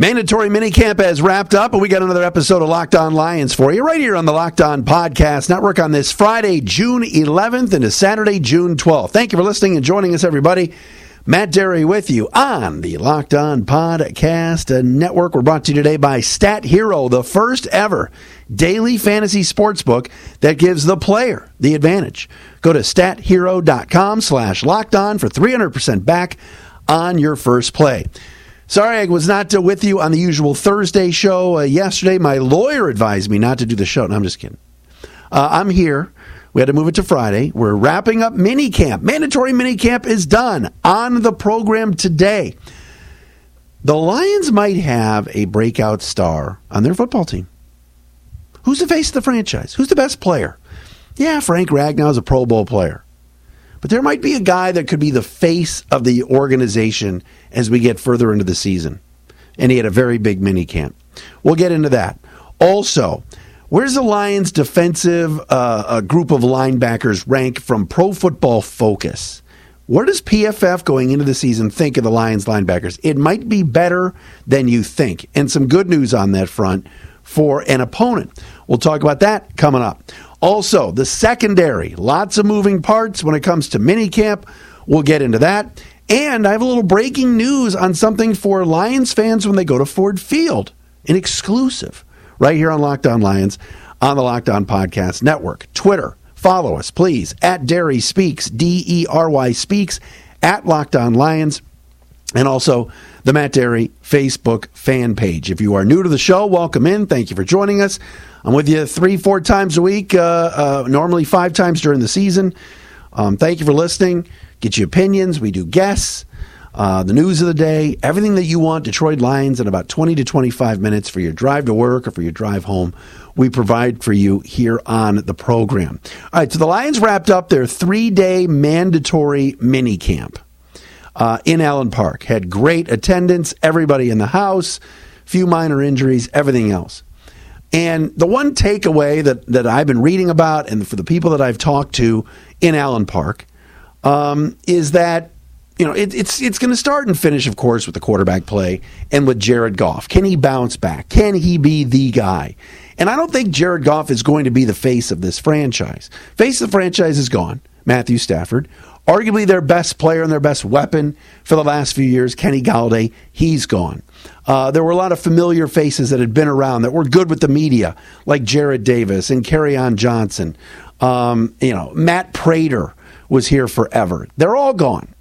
Mandatory minicamp has wrapped up, and we got another episode of Locked On Lions for you right here on the Locked On Podcast Network on this Friday, June 11th, into Saturday, June 12th. Thank you for listening and joining us, everybody. Matt Dery with you on the Locked On Podcast Network. We're brought to you today by Stat Hero, the first ever daily fantasy sports book that gives the player the advantage. Go to stathero.com slash locked on for 300% back on your first play. Sorry, I was not uh, with you on the usual Thursday show uh, yesterday. My lawyer advised me not to do the show. No, I'm just kidding. Uh, I'm here. We had to move it to Friday. We're wrapping up mini camp. Mandatory mini camp is done on the program today. The Lions might have a breakout star on their football team. Who's the face of the franchise? Who's the best player? Yeah, Frank Ragnow is a Pro Bowl player. But there might be a guy that could be the face of the organization as we get further into the season. And he had a very big mini camp. We'll get into that. Also, where's the Lions' defensive uh, group of linebackers rank from Pro Football Focus? Where does PFF going into the season think of the Lions linebackers? It might be better than you think. And some good news on that front for an opponent. We'll talk about that coming up. Also, the secondary, lots of moving parts when it comes to minicamp. We'll get into that. And I have a little breaking news on something for Lions fans when they go to Ford Field, an exclusive right here on Locked On Lions on the Locked On Podcast Network. Twitter, follow us, please, at Dery Speaks, D E R Y Speaks, at Locked On Lions, and also the Matt Dery Facebook fan page. If you are new to the show, welcome in. Thank you for joining us. I'm with you three, four times a week, uh, uh, normally five times during the season. Um, thank you for listening. Get your opinions. We do guests, uh, the news of the day, everything that you want. Detroit Lions in about 20 to 25 minutes for your drive to work or for your drive home. We provide for you here on the program. All right, so the Lions wrapped up their three day mandatory mini camp uh, in Allen Park. Had great attendance, everybody in the house, few minor injuries, everything else. And the one takeaway that, that I've been reading about, and for the people that I've talked to in Allen Park, um, is that you know it, it's it's going to start and finish, of course, with the quarterback play and with Jared Goff. Can he bounce back? Can he be the guy? And I don't think Jared Goff is going to be the face of this franchise. Face of the franchise is gone. Matthew Stafford, arguably their best player and their best weapon for the last few years, Kenny Golladay, he's gone. Uh, there were a lot of familiar faces that had been around that were good with the media, like Jarrad Davis and Kerryon Johnson. Um, you know, Matt Prater was here forever. They're all gone.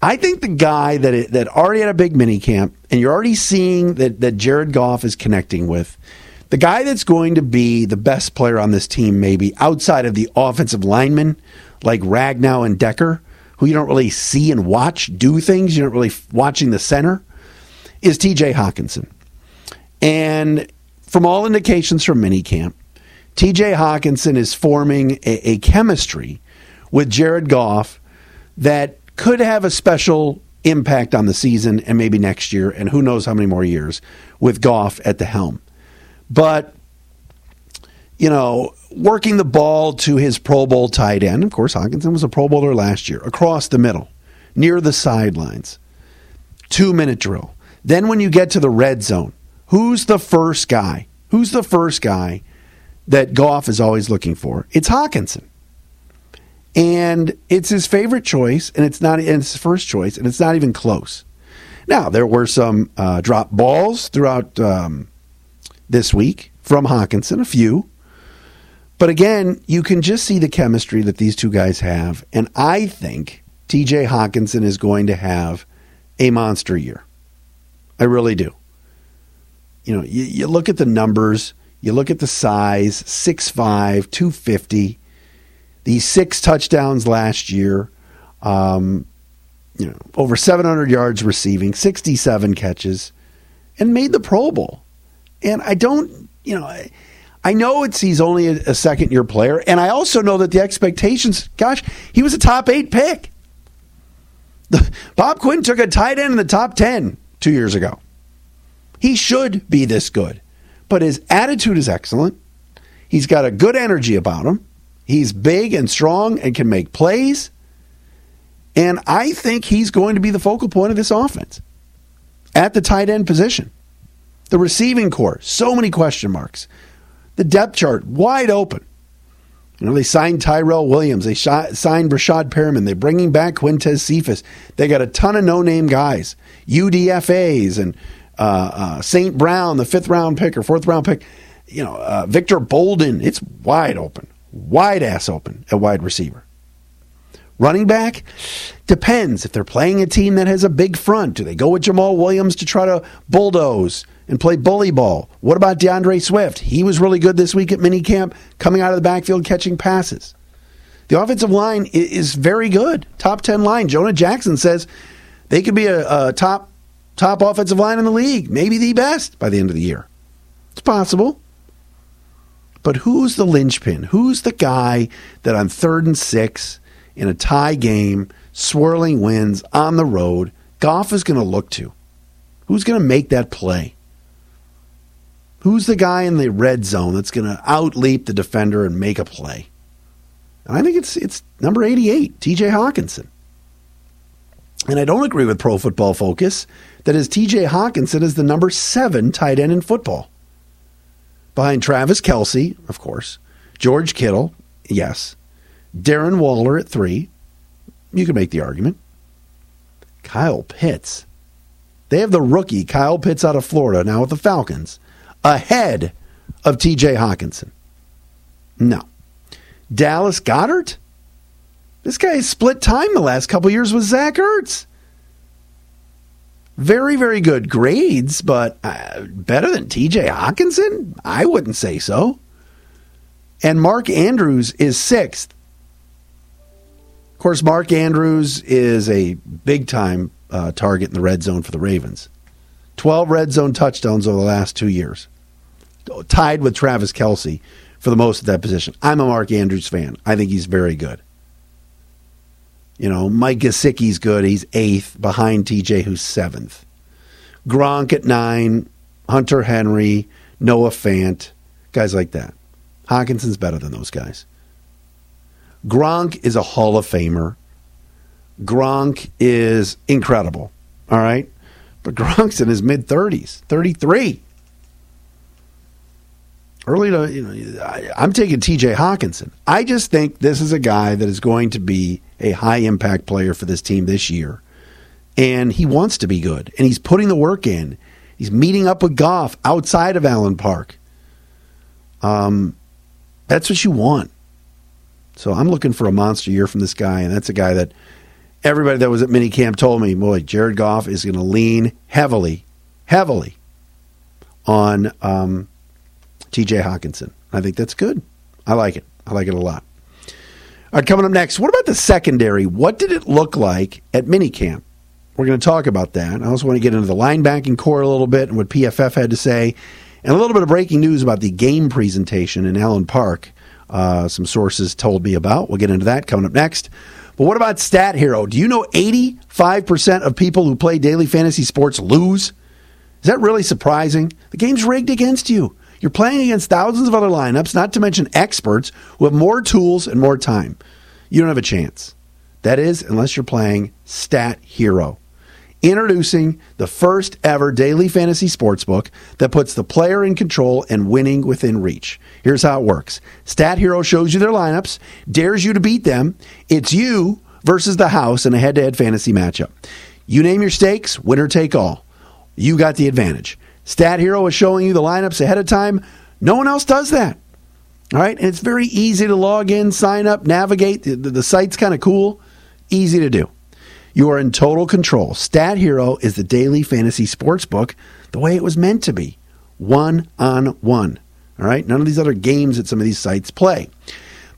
I think the guy that it, that already had a big mini camp, and you're already seeing that that Jared Goff is connecting with, the guy that's going to be the best player on this team, maybe outside of the offensive linemen like Ragnow and Decker, who you don't really see and watch do things. You're not really watching the center is TJ Hockenson. And from all indications from minicamp, TJ Hockenson is forming a, a chemistry with Jared Goff that could have a special impact on the season and maybe next year, and who knows how many more years with Goff at the helm. But, you know, working the ball to his Pro Bowl tight end, of course, Hockenson was a Pro Bowler last year, across the middle, near the sidelines, two minute drill. Then when you get to the red zone, who's the first guy? Who's the first guy that Goff is always looking for? It's Hockenson. And it's his favorite choice, and it's not and it's his first choice, and it's not even close. Now, there were some uh, drop balls throughout um, this week from Hockenson, a few. But again, you can just see the chemistry that these two guys have. And I think TJ Hockenson is going to have a monster year. I really do. You know, you, you look at the numbers, you look at the size 6'5, 250, these six touchdowns last year, um, you know, over 700 yards receiving, 67 catches, and made the Pro Bowl. And I don't, you know, I, I know it's he's only a, a second year player, and I also know that the expectations, gosh, he was a top eight pick. The, Bob Quinn took a tight end in the top 10 two years ago. He should be this good, but his attitude is excellent. He's got a good energy about him. He's big and strong and can make plays. And I think he's going to be the focal point of this offense at the tight end position. The receiving core, so many question marks. The depth chart, wide open. You know, they signed Tyrell Williams. They shot, signed Breshad Perriman. They're bringing back Quintez Cephus. They got a ton of no-name guys, UDFAs and uh, uh, St. Brown, the fifth round pick or fourth round pick. You know, uh, Victor Bolden. It's wide open, wide ass open at wide receiver. Running back depends. If they're playing a team that has a big front, do they go with Jamaal Williams to try to bulldoze and play bully ball? What about D'Andre Swift? He was really good this week at minicamp, coming out of the backfield catching passes. The offensive line is very good. Top 10 line. Jonah Jackson says they could be a, a top top offensive line in the league, maybe the best by the end of the year. It's possible. But who's the linchpin? Who's the guy that on third and six in a tie game, swirling winds on the road, Goff is going to look to? Who's going to make that play? Who's the guy in the red zone that's going to outleap the defender and make a play? And I think it's it's number 88, TJ Hockenson. And I don't agree with Pro Football Focus that is TJ Hockenson is the number seven tight end in football. Behind Travis Kelce, of course, George Kittle, yes, Darren Waller at three. You can make the argument. Kyle Pitts. They have the rookie, Kyle Pitts out of Florida, now with the Falcons, ahead of TJ Hockenson. No. Dallas Goedert? This guy split time the last couple years with Zach Ertz. Very, very good grades, but uh, better than TJ Hockenson? I wouldn't say so. And Mark Andrews is sixth. Of course, Mark Andrews is a big time uh, target in the red zone for the Ravens. 12 red zone touchdowns over the last two years, tied with Travis Kelce for the most of that position. I'm a Mark Andrews fan. I think he's very good. You know, Mike Gesicki's good. He's eighth behind TJ, who's seventh. Gronk at nine, Hunter Henry, Noah Fant, guys like that. Hockenson's better than those guys. Gronk is a Hall of Famer. Gronk is incredible. All right. But Gronk's in his mid 30s, 33. Early to, you know, I, I'm taking TJ Hockenson. I just think this is a guy that is going to be a high impact player for this team this year. And he wants to be good. And he's putting the work in. He's meeting up with Goff outside of Allen Park. Um, that's what you want. So I'm looking for a monster year from this guy, and that's a guy that everybody that was at minicamp told me, boy, Jared Goff is going to lean heavily, heavily on um, T.J. Hockenson. I think that's good. I like it. I like it a lot. All right, coming up next, what about the secondary? What did it look like at minicamp? We're going to talk about that. I also want to get into the linebacking core a little bit and what PFF had to say, and a little bit of breaking news about the game presentation in Allen Park. Uh, some sources told me about. We'll get into that coming up next. But what about Stat Hero? Do you know 85% of people who play daily fantasy sports lose? Is that really surprising? The game's rigged against you. You're playing against thousands of other lineups, not to mention experts who have more tools and more time. You don't have a chance. That is, unless you're playing Stat Hero. Introducing the first ever daily fantasy sports book that puts the player in control and winning within reach. Here's how it works Stat Hero shows you their lineups, dares you to beat them. It's you versus the house in a head to head fantasy matchup. You name your stakes, winner take all. You got the advantage. Stat Hero is showing you the lineups ahead of time. No one else does that. All right. And it's very easy to log in, sign up, navigate. The, the, the site's kind of cool, easy to do. You are in total control. Stat Hero is the daily fantasy sports book the way it was meant to be one on one. All right. None of these other games that some of these sites play.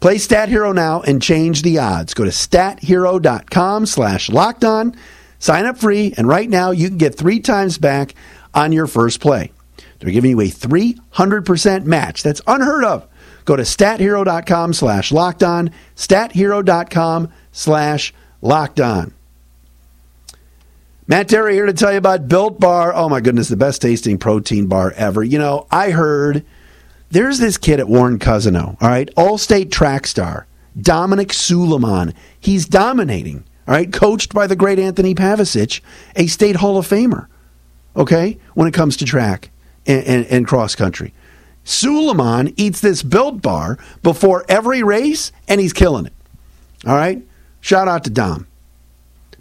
Play Stat Hero now and change the odds. Go to stathero.com slash locked on. Sign up free, and right now you can get three times back on your first play. They're giving you a 300% match. That's unheard of. Go to stathero.com slash locked on, stathero.com slash locked on. Matt Dery here to tell you about Built Bar. Oh my goodness, the best tasting protein bar ever. You know, I heard there's this kid at Warren Cousino, all right, all state track star, Dominic Suleiman. He's dominating, all right, coached by the great Anthony Pavicic, a state Hall of Famer okay, when it comes to track. and, in, in cross country. Suleiman eats this built bar before every race, and he's killing it. All right? Shout out to Dom.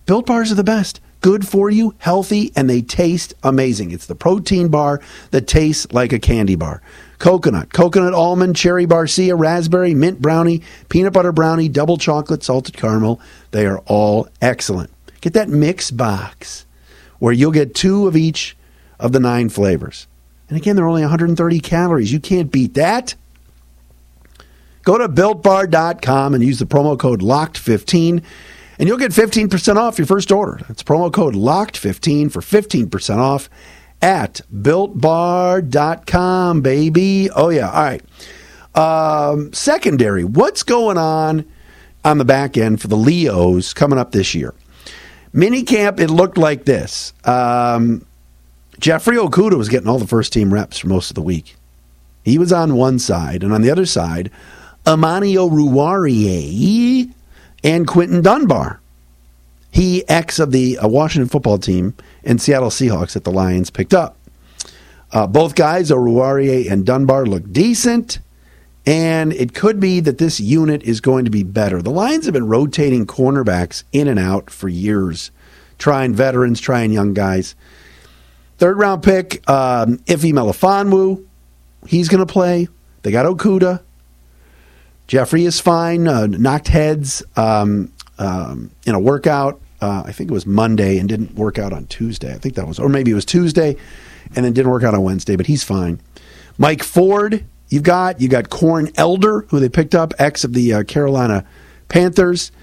Built bars are the best. Good for you, healthy, and they taste amazing. It's the protein bar that tastes like a candy bar. Coconut, coconut almond, cherry barcia, raspberry, mint brownie, peanut butter brownie, double chocolate, salted caramel. They are all excellent. Get that mix box where you'll get two of each of the nine flavors. And again, they're only 130 calories. You can't beat that. Go to builtbar.com and use the promo code LOCKED15 and you'll get 15% off your first order. That's promo code LOCKED15 for 15% off at builtbar.com, baby. Oh, yeah. All right. Um, secondary, what's going on on the back end for the Leos coming up this year? Mini camp, it looked like this. Um, Jeffrey Okudah was getting all the first team reps for most of the week. He was on one side, and on the other side, Amani Oruwariye and Quinton Dunbar. He, ex of the uh, Washington football team and Seattle Seahawks that the Lions picked up. Uh, both guys, Oruwariye and Dunbar, look decent, and it could be that this unit is going to be better. The Lions have been rotating cornerbacks in and out for years, trying veterans, trying young guys. Third round pick, um, Ife Melifonwu, he's going to play. They got Okudah. Jeffrey is fine. Uh, knocked heads um, um, in a workout. Uh, I think it was Monday and didn't work out on Tuesday. I think that was, or maybe it was Tuesday and then didn't work out on Wednesday, but he's fine. Mike Ford, you've got you got Corn Elder, who they picked up, ex of the uh, Carolina Panthers.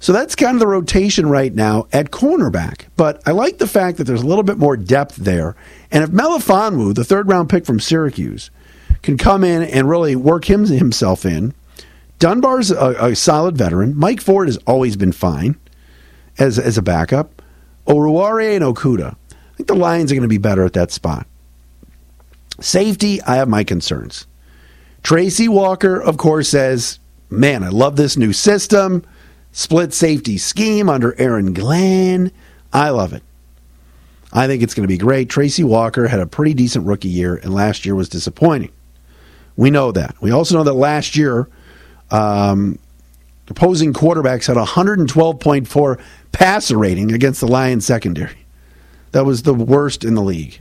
So that's kind of the rotation right now at cornerback. But I like the fact that there's a little bit more depth there. And if Melifonwu, the third round pick from Syracuse, can come in and really work him, himself in, Dunbar's a, a, solid veteran. Mike Ford has always been fine as as a backup. Oruwariye and Okudah. I think the Lions are going to be better at that spot. Safety, I have my concerns. Tracy Walker, of course, says, Man, I love this new system. Split safety scheme under Aaron Glenn. I love it. I think it's going to be great. Tracy Walker had a pretty decent rookie year, and last year was disappointing. We know that. We also know that last year um, opposing quarterbacks had 112.4 passer rating against the Lions secondary. That was the worst in the league.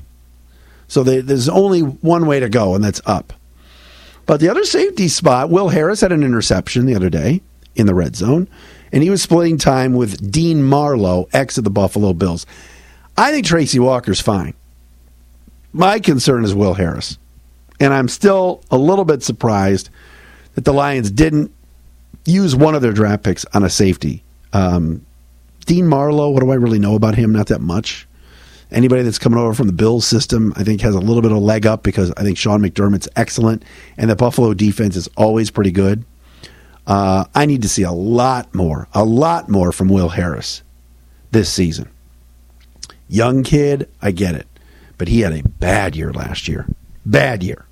So they, there's only one way to go, and that's up. But the other safety spot, Will Harris had an interception the other day in the red zone, and he was splitting time with Dean Marlowe, ex of the Buffalo Bills. I think Tracy Walker's fine. My concern is Will Harris. And I'm still a little bit surprised that the Lions didn't use one of their draft picks on a safety. Um, Dean Marlowe, what do I really know about him? Not that much. Anybody that's coming over from the Bills system, I think, has a little bit of leg up because I think Sean McDermott's excellent, and the Buffalo defense is always pretty good. Uh, I need to see a lot more, a lot more from Will Harris this season. Young kid, I get it, but he had a bad year last year. Bad year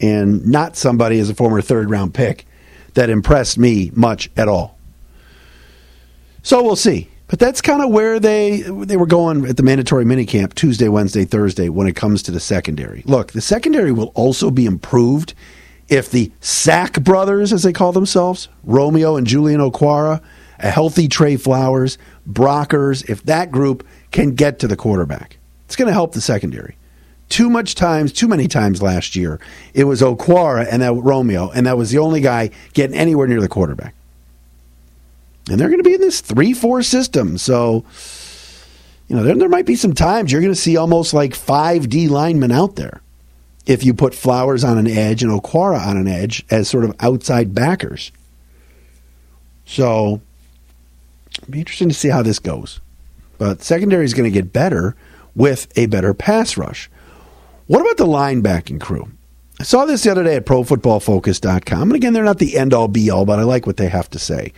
and not somebody as a former third round pick that impressed me much at all. So we'll see. But that's kind of where they they were going at the mandatory minicamp Tuesday, Wednesday, Thursday when it comes to the secondary. Look, the secondary will also be improved if the Sack brothers, as they call themselves, Romeo and Julian Okwara, a healthy Trey Flowers, Brockers, if that group can get to the quarterback. It's going to help the secondary too much times, too many times last year, it was Okwara and that Romeo, and that was the only guy getting anywhere near the quarterback. And they're going to be in this 3 4 system. So, you know, there, there might be some times you're going to see almost like five D linemen out there if you put Flowers on an edge and Okwara on an edge as sort of outside backers. So, it'll be interesting to see how this goes. But secondary is going to get better with a better pass rush. What about the linebacking crew? I saw this the other day at ProFootballFocus.com. And again, they're not the end all be all, but I like what they have to say.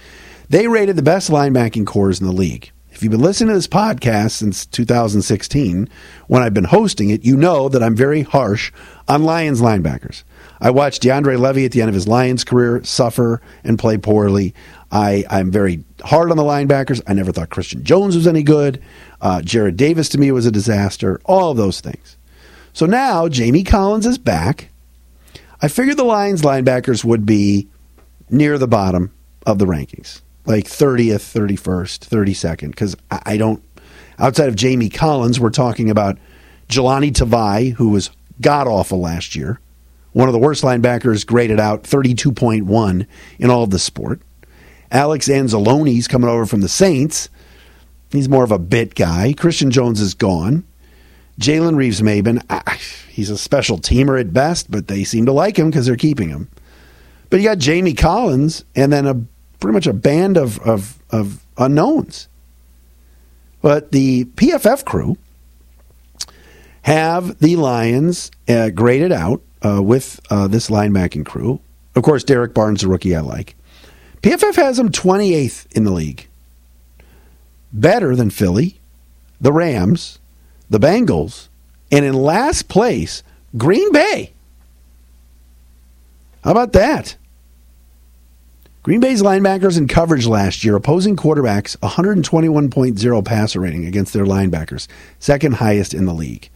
They rated the best linebacking cores in the league. If you've been listening to this podcast since 2016, when I've been hosting it, you know that I'm very harsh on Lions linebackers. I watched DeAndre Levy at the end of his Lions career suffer and play poorly. I, I'm very hard on the linebackers. I never thought Christian Jones was any good. Uh, Jarrad Davis to me was a disaster. All of those things. So now Jamie Collins is back. I figured the Lions linebackers would be near the bottom of the rankings, like 30th, 31st, 32nd, because I don't, outside of Jamie Collins, we're talking about Jahlani Tavai, who was god awful last year, one of the worst linebackers graded out 32.1 in all of the sport. Alex Anzalone's coming over from the Saints. He's more of a bit guy. Christian Jones is gone. Jalen Reeves Maybin, he's a special teamer at best, but they seem to like him because they're keeping him. But you got Jamie Collins and then a pretty much a band of, of, of unknowns. But the PFF crew have the Lions uh, graded out uh, with uh, this linebacking crew. Of course, Derrick Barnes, the rookie I like. PFF has them 28th in the league. Better than Philly, the Rams, the Bengals, and in last place, Green Bay. How about that? Green Bay's linebackers in coverage last year, opposing quarterbacks 121.0 passer rating against their linebackers, second highest in the league.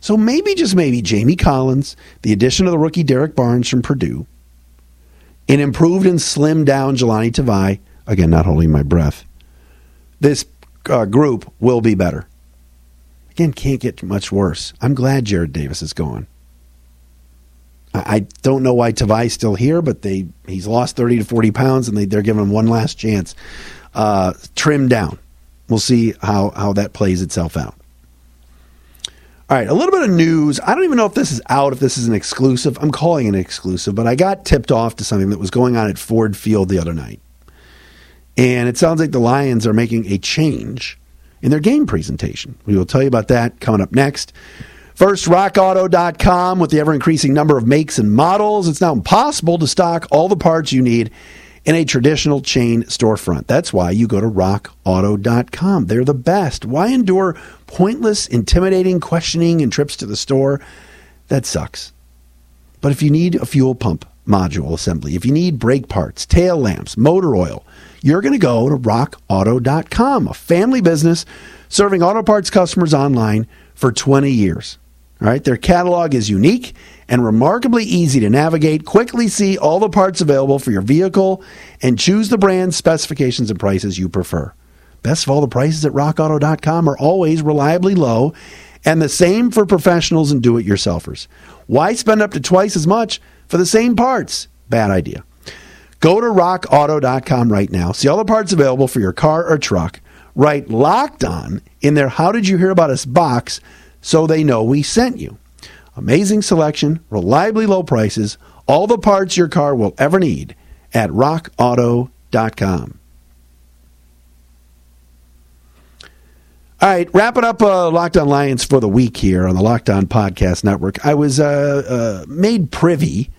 So maybe, just maybe, Jamie Collins, the addition of the rookie Derrick Barnes from Purdue, an improved and slimmed down Jahlani Tavai, again, not holding my breath, this uh, group will be better. Again, can't get much worse. I'm glad Jarrad Davis is gone. I, I don't know why Tavai's still here, but they he's lost 30 to 40 pounds, and they, they're giving him one last chance. Uh, trim down. We'll see how, how that plays itself out. All right, a little bit of news. I don't even know if this is out, if this is an exclusive. I'm calling it an exclusive, but I got tipped off to something that was going on at Ford Field the other night. And it sounds like the Lions are making a change in their game presentation. We will tell you about that coming up next. First, rockauto.com with the ever increasing number of makes and models. It's now impossible to stock all the parts you need in a traditional chain storefront. That's why you go to rockauto.com. They're the best. Why endure pointless, intimidating questioning and trips to the store? That sucks. But if you need a fuel pump module assembly, if you need brake parts, tail lamps, motor oil, you're going to go to rockauto.com, a family business serving auto parts customers online for 20 years. All right, their catalog is unique and remarkably easy to navigate. Quickly see all the parts available for your vehicle and choose the brand, specifications, and prices you prefer. Best of all, the prices at rockauto.com are always reliably low, and the same for professionals and do it yourselfers. Why spend up to twice as much for the same parts? Bad idea. Go to rockauto.com right now. See all the parts available for your car or truck. Write locked on in their How Did You Hear About Us box so they know we sent you. Amazing selection, reliably low prices, all the parts your car will ever need at rockauto.com. All right, wrapping up uh, Locked On Lions for the week here on the Locked On Podcast Network. I was uh, uh, made privy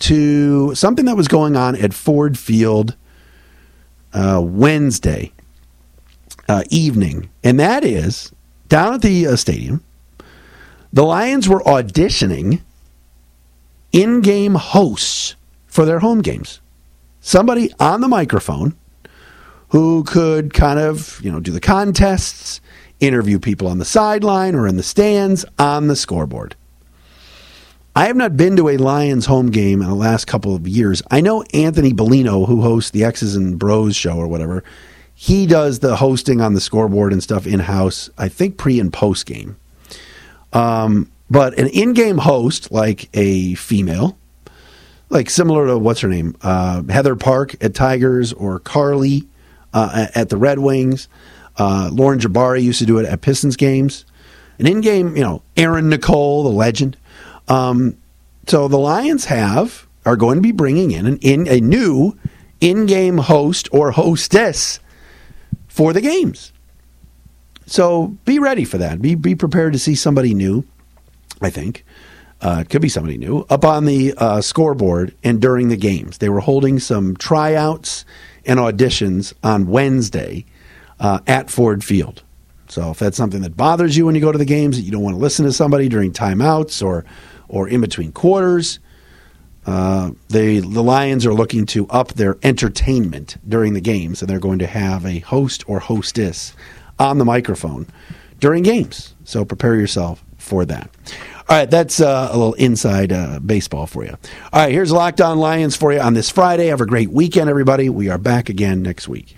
to something that was going on at Ford Field uh, Wednesday uh, evening, and that is down at the uh, stadium. The Lions were auditioning in game hosts for their home games. Somebody on the microphone who could kind of, you know, do the contests, interview people on the sideline or in the stands on the scoreboard. I have not been to a Lions home game in the last couple of years. I know Anthony Bellino, who hosts the X's and Bros show or whatever, he does the hosting on the scoreboard and stuff in house, I think pre and post game. Um, but an in game host, like a female, like similar to what's her name, uh, Heather Park at Tigers or Carly uh, at the Red Wings. Uh, Lauren Jabari used to do it at Pistons games. An in game, you know, Aaron Nicole, the legend. Um, so the Lions have are going to be bringing in an in a new in-game host or hostess for the games. So be ready for that. Be be prepared to see somebody new. I think uh, it could be somebody new up on the uh, scoreboard and during the games. They were holding some tryouts and auditions on Wednesday uh, at Ford Field. So if that's something that bothers you when you go to the games, that you don't want to listen to somebody during timeouts or or in between quarters. Uh, they, the Lions are looking to up their entertainment during the games, and they're going to have a host or hostess on the microphone during games. So prepare yourself for that. All right, that's uh, a little inside uh, baseball for you. All right, here's Locked On Lions for you on this Friday. Have a great weekend, everybody. We are back again next week.